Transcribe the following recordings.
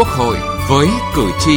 Quốc hội với cử tri.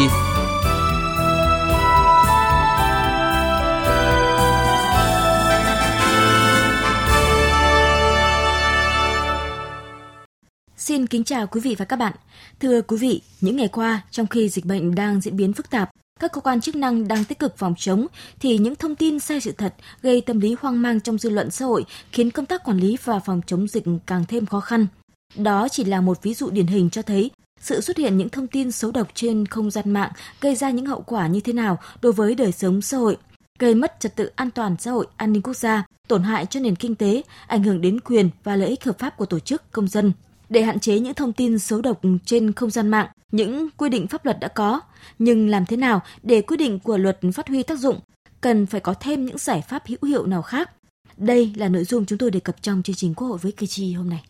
Xin kính chào quý vị và các bạn. Thưa quý vị, những ngày qua, trong khi dịch bệnh đang diễn biến phức tạp, các cơ quan chức năng đang tích cực phòng chống thì những thông tin sai sự thật gây tâm lý hoang mang trong dư luận xã hội khiến công tác quản lý và phòng chống dịch càng thêm khó khăn. Đó chỉ là một ví dụ điển hình cho thấy sự xuất hiện những thông tin xấu độc trên không gian mạng gây ra những hậu quả như thế nào đối với đời sống xã hội, gây mất trật tự an toàn xã hội, an ninh quốc gia, tổn hại cho nền kinh tế, ảnh hưởng đến quyền và lợi ích hợp pháp của tổ chức công dân. Để hạn chế những thông tin xấu độc trên không gian mạng, những quy định pháp luật đã có, nhưng làm thế nào để quy định của luật phát huy tác dụng? Cần phải có thêm những giải pháp hữu hiệu nào khác? Đây là nội dung chúng tôi đề cập trong chương trình Quốc hội với Kỳ Chi hôm nay.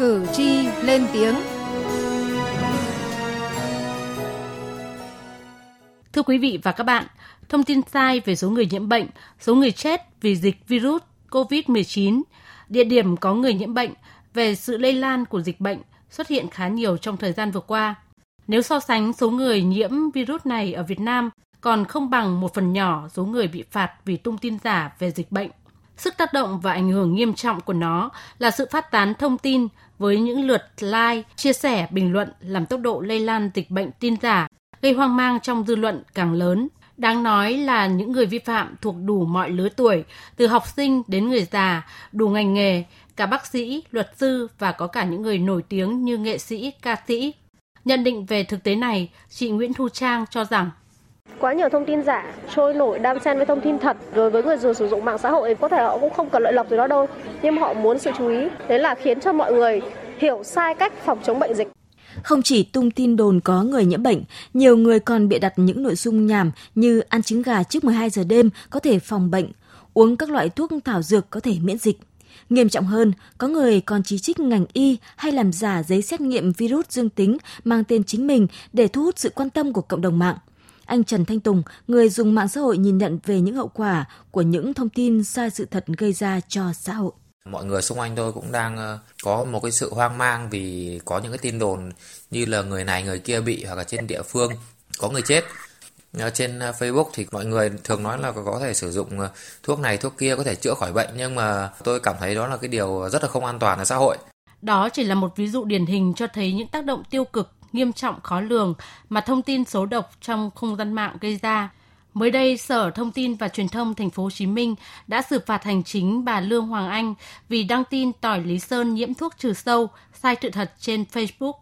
Cử tri lên tiếng. Thưa quý vị và các bạn, thông tin sai về số người nhiễm bệnh, số người chết vì dịch virus COVID-19, địa điểm có người nhiễm bệnh, về sự lây lan của dịch bệnh xuất hiện khá nhiều trong thời gian vừa qua. Nếu so sánh số người nhiễm virus này ở Việt Nam còn không bằng một phần nhỏ số người bị phạt vì tung tin giả về dịch bệnh. Sức tác động và ảnh hưởng nghiêm trọng của nó là sự phát tán thông tin với những lượt like, chia sẻ, bình luận làm tốc độ lây lan dịch bệnh tin giả, gây hoang mang trong dư luận càng lớn. Đáng nói là những người vi phạm thuộc đủ mọi lứa tuổi, từ học sinh đến người già, đủ ngành nghề, cả bác sĩ, luật sư và có cả những người nổi tiếng như nghệ sĩ, ca sĩ. Nhận định về thực tế này, chị Nguyễn Thu Trang cho rằng quá nhiều thông tin giả trôi nổi đan xen với thông tin thật rồi với người dùng sử dụng mạng xã hội có thể họ cũng không cần lợi lộc từ đó đâu nhưng họ muốn sự chú ý đấy là khiến cho mọi người hiểu sai cách phòng chống bệnh dịch không chỉ tung tin đồn có người nhiễm bệnh, nhiều người còn bịa đặt những nội dung nhảm như ăn trứng gà trước 12 giờ đêm có thể phòng bệnh, uống các loại thuốc thảo dược có thể miễn dịch. Nghiêm trọng hơn, có người còn chỉ trích ngành y hay làm giả giấy xét nghiệm virus dương tính mang tên chính mình để thu hút sự quan tâm của cộng đồng mạng. Anh Trần Thanh Tùng, người dùng mạng xã hội nhìn nhận về những hậu quả của những thông tin sai sự thật gây ra cho xã hội. Mọi người xung quanh tôi cũng đang ờ, có một cái sự hoang mang vì có những cái tin đồn như là người này người kia bị hoặc là trên địa phương có người chết trên ờ, Facebook thì mọi người thường nói là có thể sử dụng ờ, thuốc này thuốc kia có thể chữa khỏi bệnh nhưng mà tôi cảm thấy đó là cái điều rất là không an toàn ở xã hội. Đó chỉ là một ví dụ điển hình cho thấy những tác động tiêu cực nghiêm trọng khó lường mà thông tin xấu độc trong không gian mạng gây ra. Mới đây, Sở Thông tin và Truyền thông Thành phố Hồ Chí Minh đã xử phạt hành chính bà Lương Hoàng Anh vì đăng tin tỏi Lý Sơn nhiễm thuốc trừ sâu sai sự thật trên Facebook.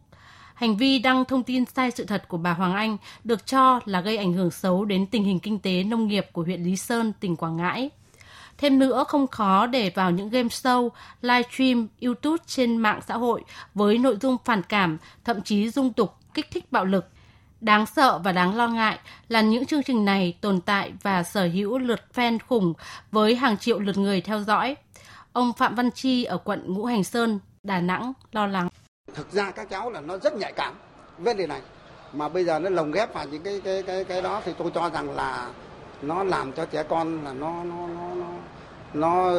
Hành vi đăng thông tin sai sự thật của bà Hoàng Anh được cho là gây ảnh hưởng xấu đến tình hình kinh tế nông nghiệp của huyện Lý Sơn, tỉnh Quảng Ngãi. Thêm nữa, không khó để vào những game show, livestream, YouTube trên mạng xã hội với nội dung phản cảm, thậm chí dung tục, kích thích bạo lực. Đáng sợ và đáng lo ngại là những chương trình này tồn tại và sở hữu lượt fan khủng với hàng triệu lượt người theo dõi. Ông Phạm Văn Chi ở quận Ngũ Hành Sơn, Đà Nẵng lo lắng. Thực ra các cháu là nó rất nhạy cảm vấn đề này mà bây giờ nó lồng ghép vào những cái cái cái cái đó thì tôi cho rằng là nó làm cho trẻ con là nó nó nó nó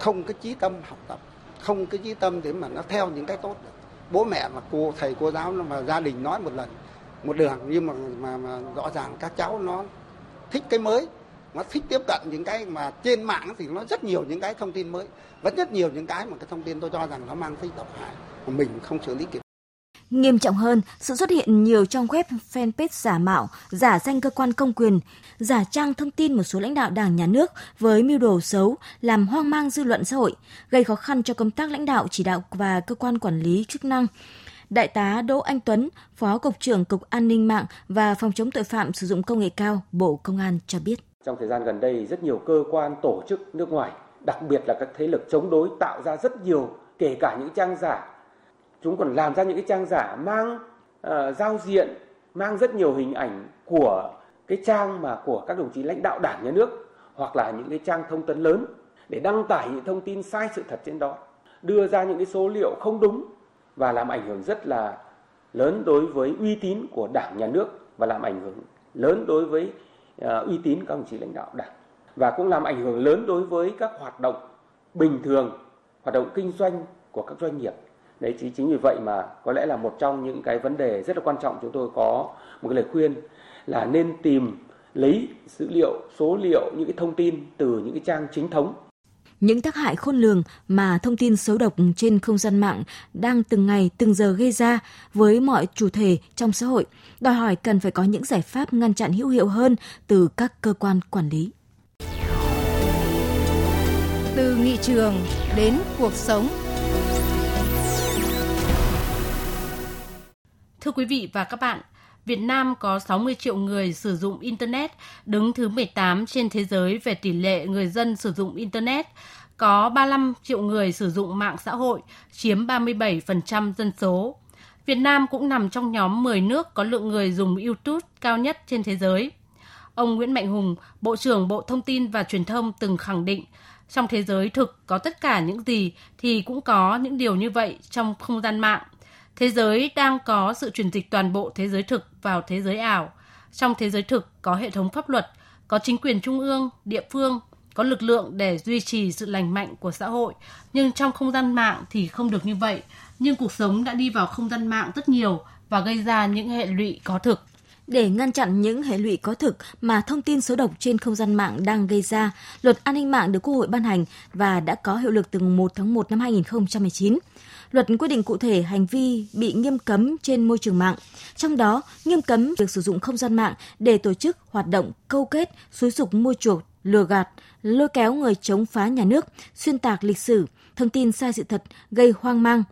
không cái chí tâm học tập không cái chí tâm để mà nó theo những cái tốt được. Bố mẹ mà cô thầy cô giáo mà gia đình nói một lần một đường nhưng mà mà, mà rõ ràng các cháu nó thích cái mới nó thích tiếp cận những cái mà trên mạng thì nó rất nhiều những cái thông tin mới. Và rất nhiều những cái mà cái thông tin tôi cho rằng nó mang tính độc hại mà mình không xử lý kịp. Nghiêm trọng hơn, sự xuất hiện nhiều trong web fanpage giả mạo, giả danh cơ quan công quyền, giả trang thông tin một số lãnh đạo đảng nhà nước với mưu đồ xấu, làm hoang mang dư luận xã hội, gây khó khăn cho công tác lãnh đạo chỉ đạo và cơ quan quản lý chức năng. Đại tá Đỗ Anh Tuấn, Phó Cục trưởng Cục An ninh mạng và Phòng chống tội phạm sử dụng công nghệ cao, Bộ Công an cho biết. Trong thời gian gần đây, rất nhiều cơ quan, tổ chức nước ngoài, đặc biệt là các thế lực chống đối tạo ra rất nhiều, kể cả những trang giả chúng còn làm ra những cái trang giả mang uh, giao diện mang rất nhiều hình ảnh của cái trang mà của các đồng chí lãnh đạo đảng nhà nước hoặc là những cái trang thông tấn lớn để đăng tải những thông tin sai sự thật trên đó đưa ra những cái số liệu không đúng và làm ảnh hưởng rất là lớn đối với uy tín của đảng nhà nước và làm ảnh hưởng lớn đối với uh, uy tín các đồng chí lãnh đạo đảng và cũng làm ảnh hưởng lớn đối với các hoạt động bình thường hoạt động kinh doanh của các doanh nghiệp đấy chính chính vì vậy mà có lẽ là một trong những cái vấn đề rất là quan trọng chúng tôi có một cái lời khuyên là nên tìm lấy dữ liệu số liệu những cái thông tin từ những cái trang chính thống. Những tác hại khôn lường mà thông tin xấu độc trên không gian mạng đang từng ngày từng giờ gây ra với mọi chủ thể trong xã hội đòi hỏi cần phải có những giải pháp ngăn chặn hữu hiệu hơn từ các cơ quan quản lý. Từ nghị trường đến cuộc sống Thưa quý vị và các bạn, Việt Nam có 60 triệu người sử dụng Internet, đứng thứ 18 trên thế giới về tỷ lệ người dân sử dụng Internet. Có 35 triệu người sử dụng mạng xã hội, chiếm 37% dân số. Việt Nam cũng nằm trong nhóm 10 nước có lượng người dùng YouTube cao nhất trên thế giới. Ông Nguyễn Mạnh Hùng, Bộ trưởng Bộ Thông tin và Truyền thông từng khẳng định, trong thế giới thực có tất cả những gì thì cũng có những điều như vậy trong không gian mạng. Thế giới đang có sự chuyển dịch toàn bộ thế giới thực vào thế giới ảo. Trong thế giới thực có hệ thống pháp luật, có chính quyền trung ương, địa phương, có lực lượng để duy trì sự lành mạnh của xã hội, nhưng trong không gian mạng thì không được như vậy. Nhưng cuộc sống đã đi vào không gian mạng rất nhiều và gây ra những hệ lụy có thực. Để ngăn chặn những hệ lụy có thực mà thông tin xấu độc trên không gian mạng đang gây ra, Luật An ninh mạng được Quốc hội ban hành và đã có hiệu lực từ 1 tháng 1 năm 2019. Luật quy định cụ thể hành vi bị nghiêm cấm trên môi trường mạng, trong đó nghiêm cấm việc sử dụng không gian mạng để tổ chức hoạt động câu kết, xúi dục mua chuộc, lừa gạt, lôi kéo người chống phá nhà nước, xuyên tạc lịch sử, thông tin sai sự thật, gây hoang mang,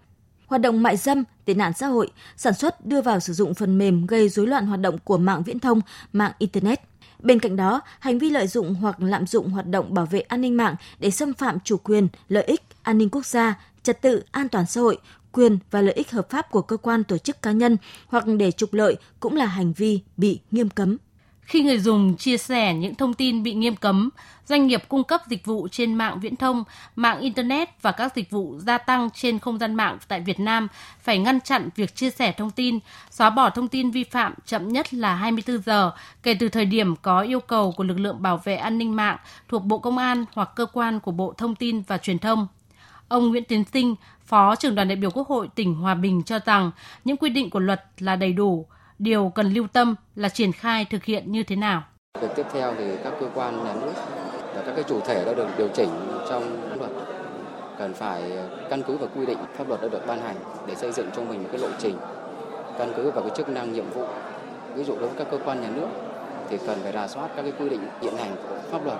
hoạt động mại dâm, tệ nạn xã hội, sản xuất đưa vào sử dụng phần mềm gây rối loạn hoạt động của mạng viễn thông, mạng internet. Bên cạnh đó, hành vi lợi dụng hoặc lạm dụng hoạt động bảo vệ an ninh mạng để xâm phạm chủ quyền, lợi ích, an ninh quốc gia, trật tự an toàn xã hội, quyền và lợi ích hợp pháp của cơ quan tổ chức cá nhân hoặc để trục lợi cũng là hành vi bị nghiêm cấm. Khi người dùng chia sẻ những thông tin bị nghiêm cấm, doanh nghiệp cung cấp dịch vụ trên mạng viễn thông, mạng Internet và các dịch vụ gia tăng trên không gian mạng tại Việt Nam phải ngăn chặn việc chia sẻ thông tin, xóa bỏ thông tin vi phạm chậm nhất là 24 giờ kể từ thời điểm có yêu cầu của lực lượng bảo vệ an ninh mạng thuộc Bộ Công an hoặc cơ quan của Bộ Thông tin và Truyền thông. Ông Nguyễn Tiến Sinh, Phó trưởng đoàn đại biểu Quốc hội tỉnh Hòa Bình cho rằng những quy định của luật là đầy đủ, điều cần lưu tâm là triển khai thực hiện như thế nào. Việc tiếp theo thì các cơ quan nhà nước và các cái chủ thể đã được điều chỉnh trong luật. Cần phải căn cứ vào quy định pháp luật đã được ban hành để xây dựng cho mình một cái lộ trình căn cứ vào cái chức năng nhiệm vụ. Ví dụ đối với các cơ quan nhà nước thì cần phải rà soát các cái quy định hiện hành của pháp luật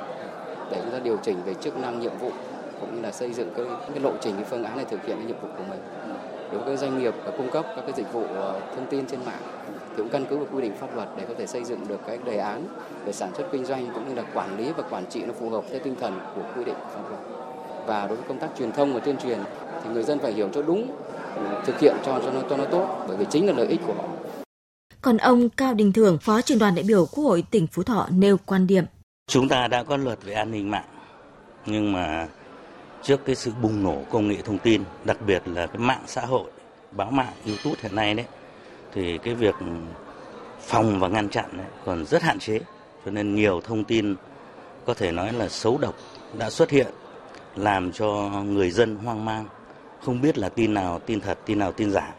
để chúng ta điều chỉnh về chức năng nhiệm vụ cũng như là xây dựng cái, cái lộ trình cái phương án để thực hiện cái nhiệm vụ của mình. Đối với các doanh nghiệp và cung cấp các cái dịch vụ ờ, thông tin trên mạng thì cũng căn cứ vào quy định pháp luật để có thể xây dựng được cái đề án về sản xuất kinh doanh cũng như là quản lý và quản trị nó phù hợp theo tinh thần của quy định pháp luật và đối với công tác truyền thông và tuyên truyền thì người dân phải hiểu cho đúng thực hiện cho cho nó cho nó tốt bởi vì chính là lợi ích của họ còn ông Cao Đình Thường, Phó trưởng đoàn đại biểu Quốc hội tỉnh Phú Thọ nêu quan điểm. Chúng ta đã có luật về an ninh mạng, nhưng mà trước cái sự bùng nổ công nghệ thông tin, đặc biệt là cái mạng xã hội, báo mạng YouTube hiện nay đấy, thì cái việc phòng và ngăn chặn còn rất hạn chế. Cho nên nhiều thông tin có thể nói là xấu độc đã xuất hiện làm cho người dân hoang mang, không biết là tin nào tin thật, tin nào tin giả.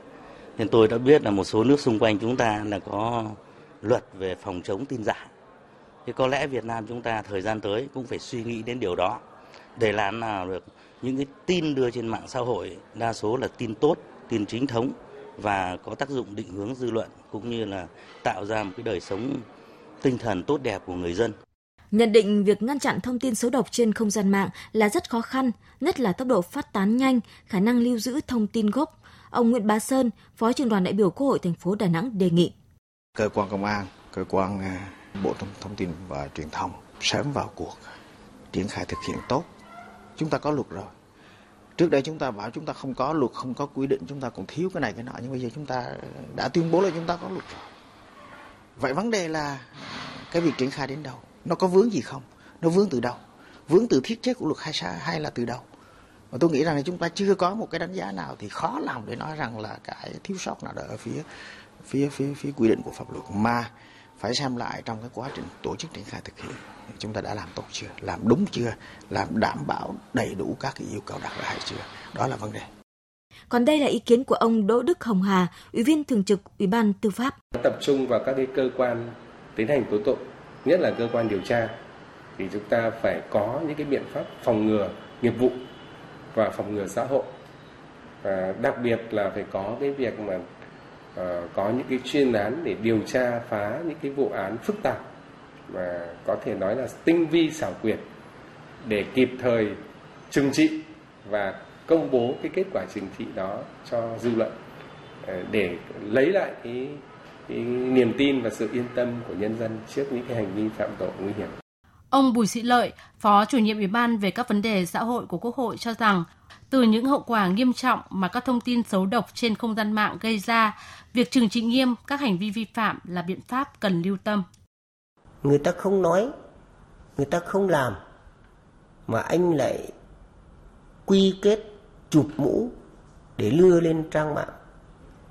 Nên tôi đã biết là một số nước xung quanh chúng ta là có luật về phòng chống tin giả. Thì có lẽ Việt Nam chúng ta thời gian tới cũng phải suy nghĩ đến điều đó để làm nào được những cái tin đưa trên mạng xã hội đa số là tin tốt, tin chính thống và có tác dụng định hướng dư luận cũng như là tạo ra một cái đời sống tinh thần tốt đẹp của người dân. Nhận định việc ngăn chặn thông tin xấu độc trên không gian mạng là rất khó khăn, nhất là tốc độ phát tán nhanh, khả năng lưu giữ thông tin gốc. Ông Nguyễn Bá Sơn, Phó trưởng đoàn đại biểu Quốc hội thành phố Đà Nẵng đề nghị. Cơ quan công an, cơ quan à, Bộ Thông tin và Truyền thông sớm vào cuộc, triển khai thực hiện tốt. Chúng ta có luật rồi. Trước đây chúng ta bảo chúng ta không có luật, không có quy định, chúng ta còn thiếu cái này cái nọ. Nhưng bây giờ chúng ta đã tuyên bố là chúng ta có luật rồi. Vậy vấn đề là cái việc triển khai đến đâu? Nó có vướng gì không? Nó vướng từ đâu? Vướng từ thiết chế của luật hay sao hay là từ đâu? Và tôi nghĩ rằng là chúng ta chưa có một cái đánh giá nào thì khó lòng để nói rằng là cái thiếu sót nào đó ở phía phía phía phía quy định của pháp luật mà phải xem lại trong cái quá trình tổ chức triển khai thực hiện. Chúng ta đã làm tốt chưa? Làm đúng chưa? Làm đảm bảo đầy đủ các cái yêu cầu đặt ra hay chưa? Đó là vấn đề. Còn đây là ý kiến của ông Đỗ Đức Hồng Hà, Ủy viên Thường trực Ủy ban Tư pháp. Tập trung vào các cái cơ quan tiến hành tố tụng, nhất là cơ quan điều tra, thì chúng ta phải có những cái biện pháp phòng ngừa nghiệp vụ và phòng ngừa xã hội. Và đặc biệt là phải có cái việc mà Ờ, có những cái chuyên án để điều tra phá những cái vụ án phức tạp và có thể nói là tinh vi xảo quyệt để kịp thời trừng trị và công bố cái kết quả trừng trị đó cho dư luận ờ, để lấy lại cái, cái niềm tin và sự yên tâm của nhân dân trước những cái hành vi phạm tội nguy hiểm. Ông Bùi Sĩ Lợi, Phó chủ nhiệm Ủy ban về các vấn đề xã hội của Quốc hội cho rằng từ những hậu quả nghiêm trọng mà các thông tin xấu độc trên không gian mạng gây ra, việc trừng trị nghiêm các hành vi vi phạm là biện pháp cần lưu tâm. Người ta không nói, người ta không làm, mà anh lại quy kết chụp mũ để lưa lên trang mạng.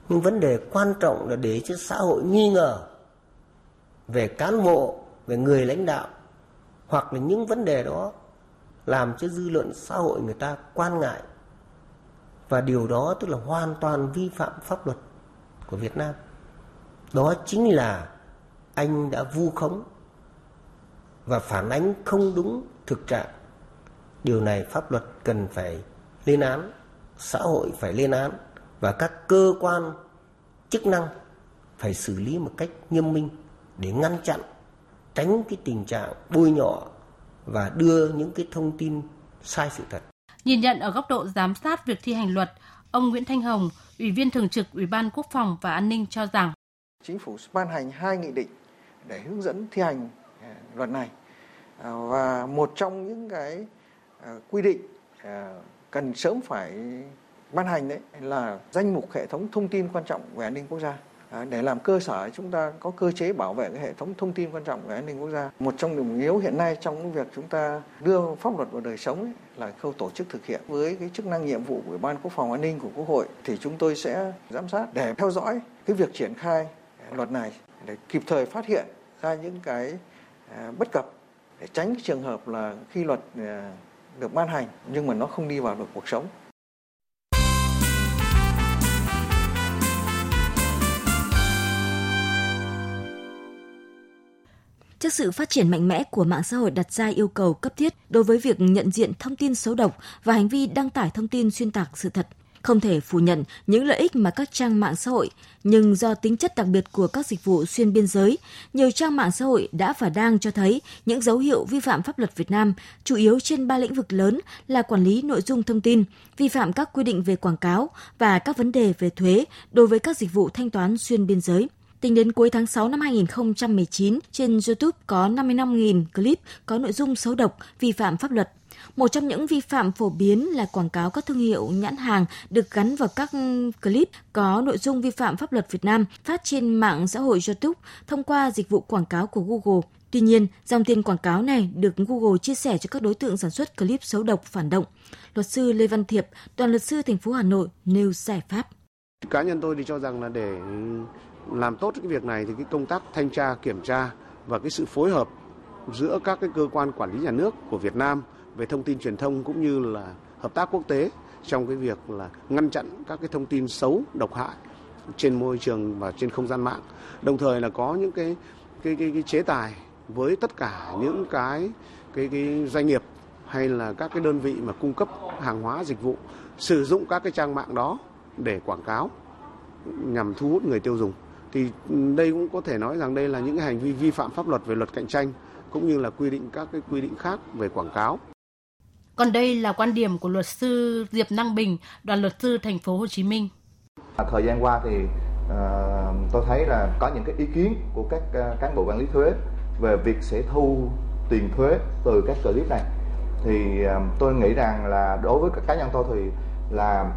Nhưng vấn đề quan trọng là để cho xã hội nghi ngờ về cán bộ, về người lãnh đạo hoặc là những vấn đề đó làm cho dư luận xã hội người ta quan ngại và điều đó tức là hoàn toàn vi phạm pháp luật của Việt Nam. Đó chính là anh đã vu khống và phản ánh không đúng thực trạng. Điều này pháp luật cần phải lên án, xã hội phải lên án và các cơ quan chức năng phải xử lý một cách nghiêm minh để ngăn chặn tránh cái tình trạng bôi nhọ và đưa những cái thông tin sai sự thật. Nhìn nhận ở góc độ giám sát việc thi hành luật, ông Nguyễn Thanh Hồng, Ủy viên Thường trực Ủy ban Quốc phòng và An ninh cho rằng Chính phủ ban hành hai nghị định để hướng dẫn thi hành à, luật này. À, và một trong những cái à, quy định cần sớm phải ban hành đấy là danh mục hệ thống thông tin quan trọng về an ninh quốc gia để làm cơ sở chúng ta có cơ chế bảo vệ cái hệ thống thông tin quan trọng về an ninh quốc gia. Một trong điểm yếu hiện nay trong việc chúng ta đưa pháp luật vào đời sống ấy, là khâu tổ chức thực hiện với cái chức năng nhiệm vụ của Ban Quốc phòng An ninh của Quốc hội thì chúng tôi sẽ giám sát để theo dõi cái việc triển khai luật này để kịp thời phát hiện ra những cái à, bất cập để tránh trường hợp là khi luật à, được ban hành nhưng mà nó không đi vào được cuộc sống. Trước sự phát triển mạnh mẽ của mạng xã hội đặt ra yêu cầu cấp thiết đối với việc nhận diện thông tin xấu độc và hành vi đăng tải thông tin xuyên tạc sự thật, không thể phủ nhận những lợi ích mà các trang mạng xã hội, nhưng do tính chất đặc biệt của các dịch vụ xuyên biên giới, nhiều trang mạng xã hội đã và đang cho thấy những dấu hiệu vi phạm pháp luật Việt Nam, chủ yếu trên ba lĩnh vực lớn là quản lý nội dung thông tin, vi phạm các quy định về quảng cáo và các vấn đề về thuế đối với các dịch vụ thanh toán xuyên biên giới. Tính đến cuối tháng 6 năm 2019, trên YouTube có 55.000 clip có nội dung xấu độc, vi phạm pháp luật. Một trong những vi phạm phổ biến là quảng cáo các thương hiệu nhãn hàng được gắn vào các clip có nội dung vi phạm pháp luật Việt Nam phát trên mạng xã hội YouTube thông qua dịch vụ quảng cáo của Google. Tuy nhiên, dòng tiền quảng cáo này được Google chia sẻ cho các đối tượng sản xuất clip xấu độc phản động. Luật sư Lê Văn Thiệp, đoàn luật sư thành phố Hà Nội nêu giải pháp. Cá nhân tôi thì cho rằng là để làm tốt cái việc này thì cái công tác thanh tra kiểm tra và cái sự phối hợp giữa các cái cơ quan quản lý nhà nước của Việt Nam về thông tin truyền thông cũng như là hợp tác quốc tế trong cái việc là ngăn chặn các cái thông tin xấu độc hại trên môi trường và trên không gian mạng. Đồng thời là có những cái cái cái, cái chế tài với tất cả những cái cái cái doanh nghiệp hay là các cái đơn vị mà cung cấp hàng hóa dịch vụ sử dụng các cái trang mạng đó để quảng cáo nhằm thu hút người tiêu dùng thì đây cũng có thể nói rằng đây là những cái hành vi vi phạm pháp luật về luật cạnh tranh cũng như là quy định các cái quy định khác về quảng cáo. Còn đây là quan điểm của luật sư Diệp Năng Bình, đoàn luật sư thành phố Hồ Chí Minh. Thời gian qua thì uh, tôi thấy là có những cái ý kiến của các uh, cán bộ quản lý thuế về việc sẽ thu tiền thuế từ các clip này thì uh, tôi nghĩ rằng là đối với các cá nhân tôi thì là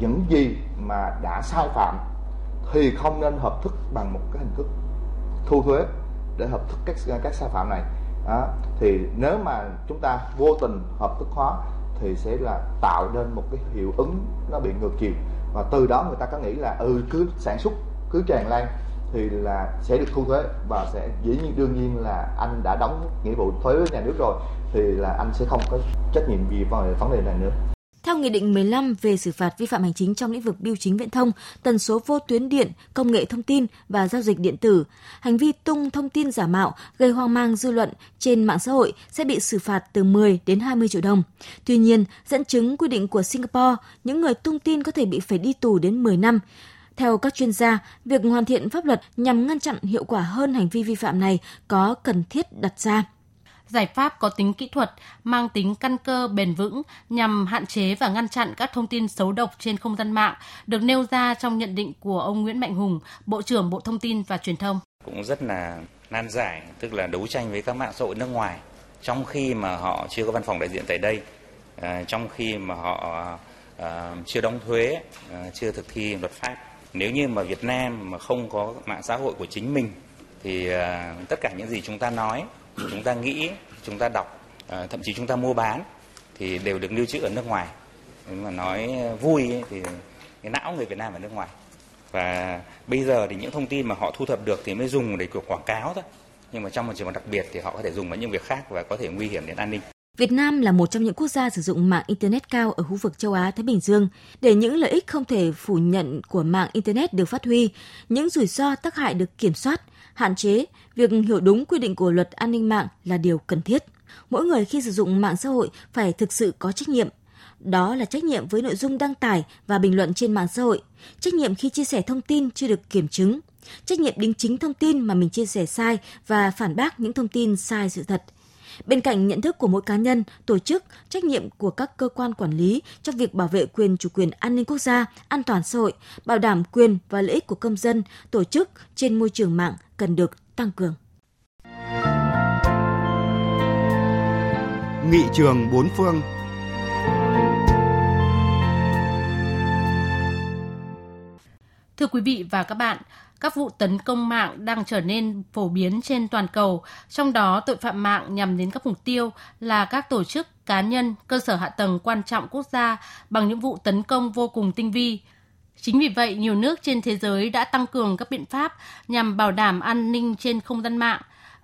những gì mà đã sai phạm thì không nên hợp thức bằng một cái hình thức thu thuế để hợp thức các các sai phạm này đó. thì nếu mà chúng ta vô tình hợp thức hóa thì sẽ là tạo nên một cái hiệu ứng nó bị ngược chiều và từ đó người ta có nghĩ là ừ cứ sản xuất, cứ tràn lan thì là sẽ được thu thuế và sẽ dĩ nhiên, đương nhiên là anh đã đóng nghĩa vụ thuế với nhà nước rồi thì là anh sẽ không có trách nhiệm gì về vấn đề này nữa. Theo Nghị định 15 về xử phạt vi phạm hành chính trong lĩnh vực bưu chính viễn thông, tần số vô tuyến điện, công nghệ thông tin và giao dịch điện tử, hành vi tung thông tin giả mạo gây hoang mang dư luận trên mạng xã hội sẽ bị xử phạt từ 10 đến 20 triệu đồng. Tuy nhiên, dẫn chứng quy định của Singapore, những người tung tin có thể bị phải đi tù đến 10 năm. Theo các chuyên gia, việc hoàn thiện pháp luật nhằm ngăn chặn hiệu quả hơn hành vi vi phạm này có cần thiết đặt ra giải pháp có tính kỹ thuật, mang tính căn cơ bền vững nhằm hạn chế và ngăn chặn các thông tin xấu độc trên không gian mạng được nêu ra trong nhận định của ông Nguyễn Mạnh Hùng, Bộ trưởng Bộ Thông tin và Truyền thông. Cũng rất là nan giải, tức là đấu tranh với các mạng xã hội nước ngoài trong khi mà họ chưa có văn phòng đại diện tại đây, à, trong khi mà họ à, chưa đóng thuế, à, chưa thực thi luật pháp. Nếu như mà Việt Nam mà không có mạng xã hội của chính mình thì tất cả những gì chúng ta nói chúng ta nghĩ chúng ta đọc à, thậm chí chúng ta mua bán thì đều được lưu trữ ở nước ngoài. Nhưng mà nói vui ấy, thì cái não người Việt Nam ở nước ngoài. Và bây giờ thì những thông tin mà họ thu thập được thì mới dùng để quảng cáo thôi. Nhưng mà trong một trường hợp đặc biệt thì họ có thể dùng vào những việc khác và có thể nguy hiểm đến an ninh. Việt Nam là một trong những quốc gia sử dụng mạng Internet cao ở khu vực châu Á-Thái Bình Dương. Để những lợi ích không thể phủ nhận của mạng Internet được phát huy, những rủi ro tác hại được kiểm soát, hạn chế, việc hiểu đúng quy định của luật an ninh mạng là điều cần thiết. Mỗi người khi sử dụng mạng xã hội phải thực sự có trách nhiệm. Đó là trách nhiệm với nội dung đăng tải và bình luận trên mạng xã hội, trách nhiệm khi chia sẻ thông tin chưa được kiểm chứng, trách nhiệm đính chính thông tin mà mình chia sẻ sai và phản bác những thông tin sai sự thật – Bên cạnh nhận thức của mỗi cá nhân, tổ chức, trách nhiệm của các cơ quan quản lý trong việc bảo vệ quyền chủ quyền an ninh quốc gia, an toàn xã hội, bảo đảm quyền và lợi ích của công dân, tổ chức trên môi trường mạng cần được tăng cường. Nghị trường bốn phương Thưa quý vị và các bạn, các vụ tấn công mạng đang trở nên phổ biến trên toàn cầu, trong đó tội phạm mạng nhằm đến các mục tiêu là các tổ chức, cá nhân, cơ sở hạ tầng quan trọng quốc gia bằng những vụ tấn công vô cùng tinh vi. Chính vì vậy, nhiều nước trên thế giới đã tăng cường các biện pháp nhằm bảo đảm an ninh trên không gian mạng,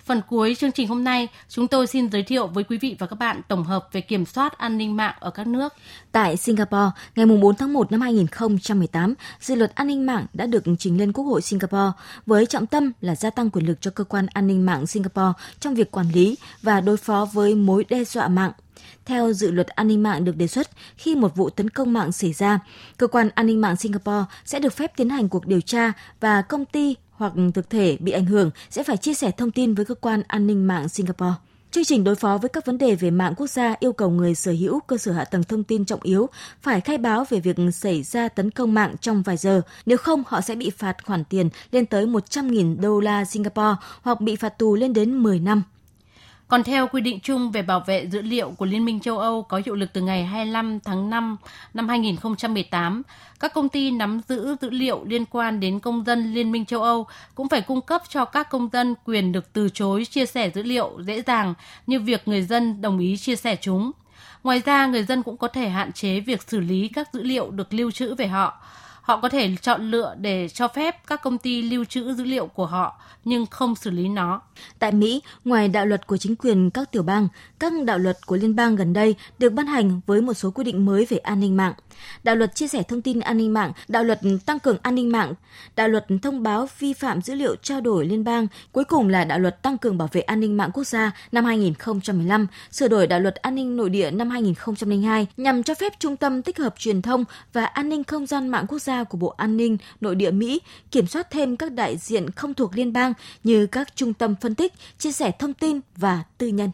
Phần cuối chương trình hôm nay, chúng tôi xin giới thiệu với quý vị và các bạn tổng hợp về kiểm soát an ninh mạng ở các nước. Tại Singapore, ngày 4 tháng 1 năm 2018, dự luật an ninh mạng đã được trình lên Quốc hội Singapore với trọng tâm là gia tăng quyền lực cho cơ quan an ninh mạng Singapore trong việc quản lý và đối phó với mối đe dọa mạng theo dự luật an ninh mạng được đề xuất, khi một vụ tấn công mạng xảy ra, cơ quan an ninh mạng Singapore sẽ được phép tiến hành cuộc điều tra và công ty hoặc thực thể bị ảnh hưởng sẽ phải chia sẻ thông tin với cơ quan an ninh mạng Singapore. Chương trình đối phó với các vấn đề về mạng quốc gia yêu cầu người sở hữu cơ sở hạ tầng thông tin trọng yếu phải khai báo về việc xảy ra tấn công mạng trong vài giờ, nếu không họ sẽ bị phạt khoản tiền lên tới 100.000 đô la Singapore hoặc bị phạt tù lên đến 10 năm. Còn theo quy định chung về bảo vệ dữ liệu của Liên minh châu Âu có hiệu lực từ ngày 25 tháng 5 năm 2018, các công ty nắm giữ dữ liệu liên quan đến công dân Liên minh châu Âu cũng phải cung cấp cho các công dân quyền được từ chối chia sẻ dữ liệu dễ dàng như việc người dân đồng ý chia sẻ chúng. Ngoài ra, người dân cũng có thể hạn chế việc xử lý các dữ liệu được lưu trữ về họ Họ có thể chọn lựa để cho phép các công ty lưu trữ dữ liệu của họ nhưng không xử lý nó. Tại Mỹ, ngoài đạo luật của chính quyền các tiểu bang, các đạo luật của liên bang gần đây được ban hành với một số quy định mới về an ninh mạng. Đạo luật chia sẻ thông tin an ninh mạng, đạo luật tăng cường an ninh mạng, đạo luật thông báo vi phạm dữ liệu trao đổi liên bang, cuối cùng là đạo luật tăng cường bảo vệ an ninh mạng quốc gia năm 2015, sửa đổi đạo luật an ninh nội địa năm 2002 nhằm cho phép trung tâm tích hợp truyền thông và an ninh không gian mạng quốc gia của Bộ An ninh Nội địa Mỹ kiểm soát thêm các đại diện không thuộc liên bang như các trung tâm phân tích, chia sẻ thông tin và tư nhân.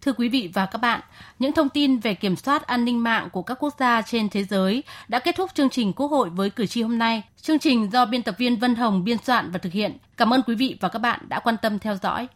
Thưa quý vị và các bạn, những thông tin về kiểm soát an ninh mạng của các quốc gia trên thế giới đã kết thúc chương trình Quốc hội với cử tri hôm nay. Chương trình do biên tập viên Vân Hồng biên soạn và thực hiện. Cảm ơn quý vị và các bạn đã quan tâm theo dõi.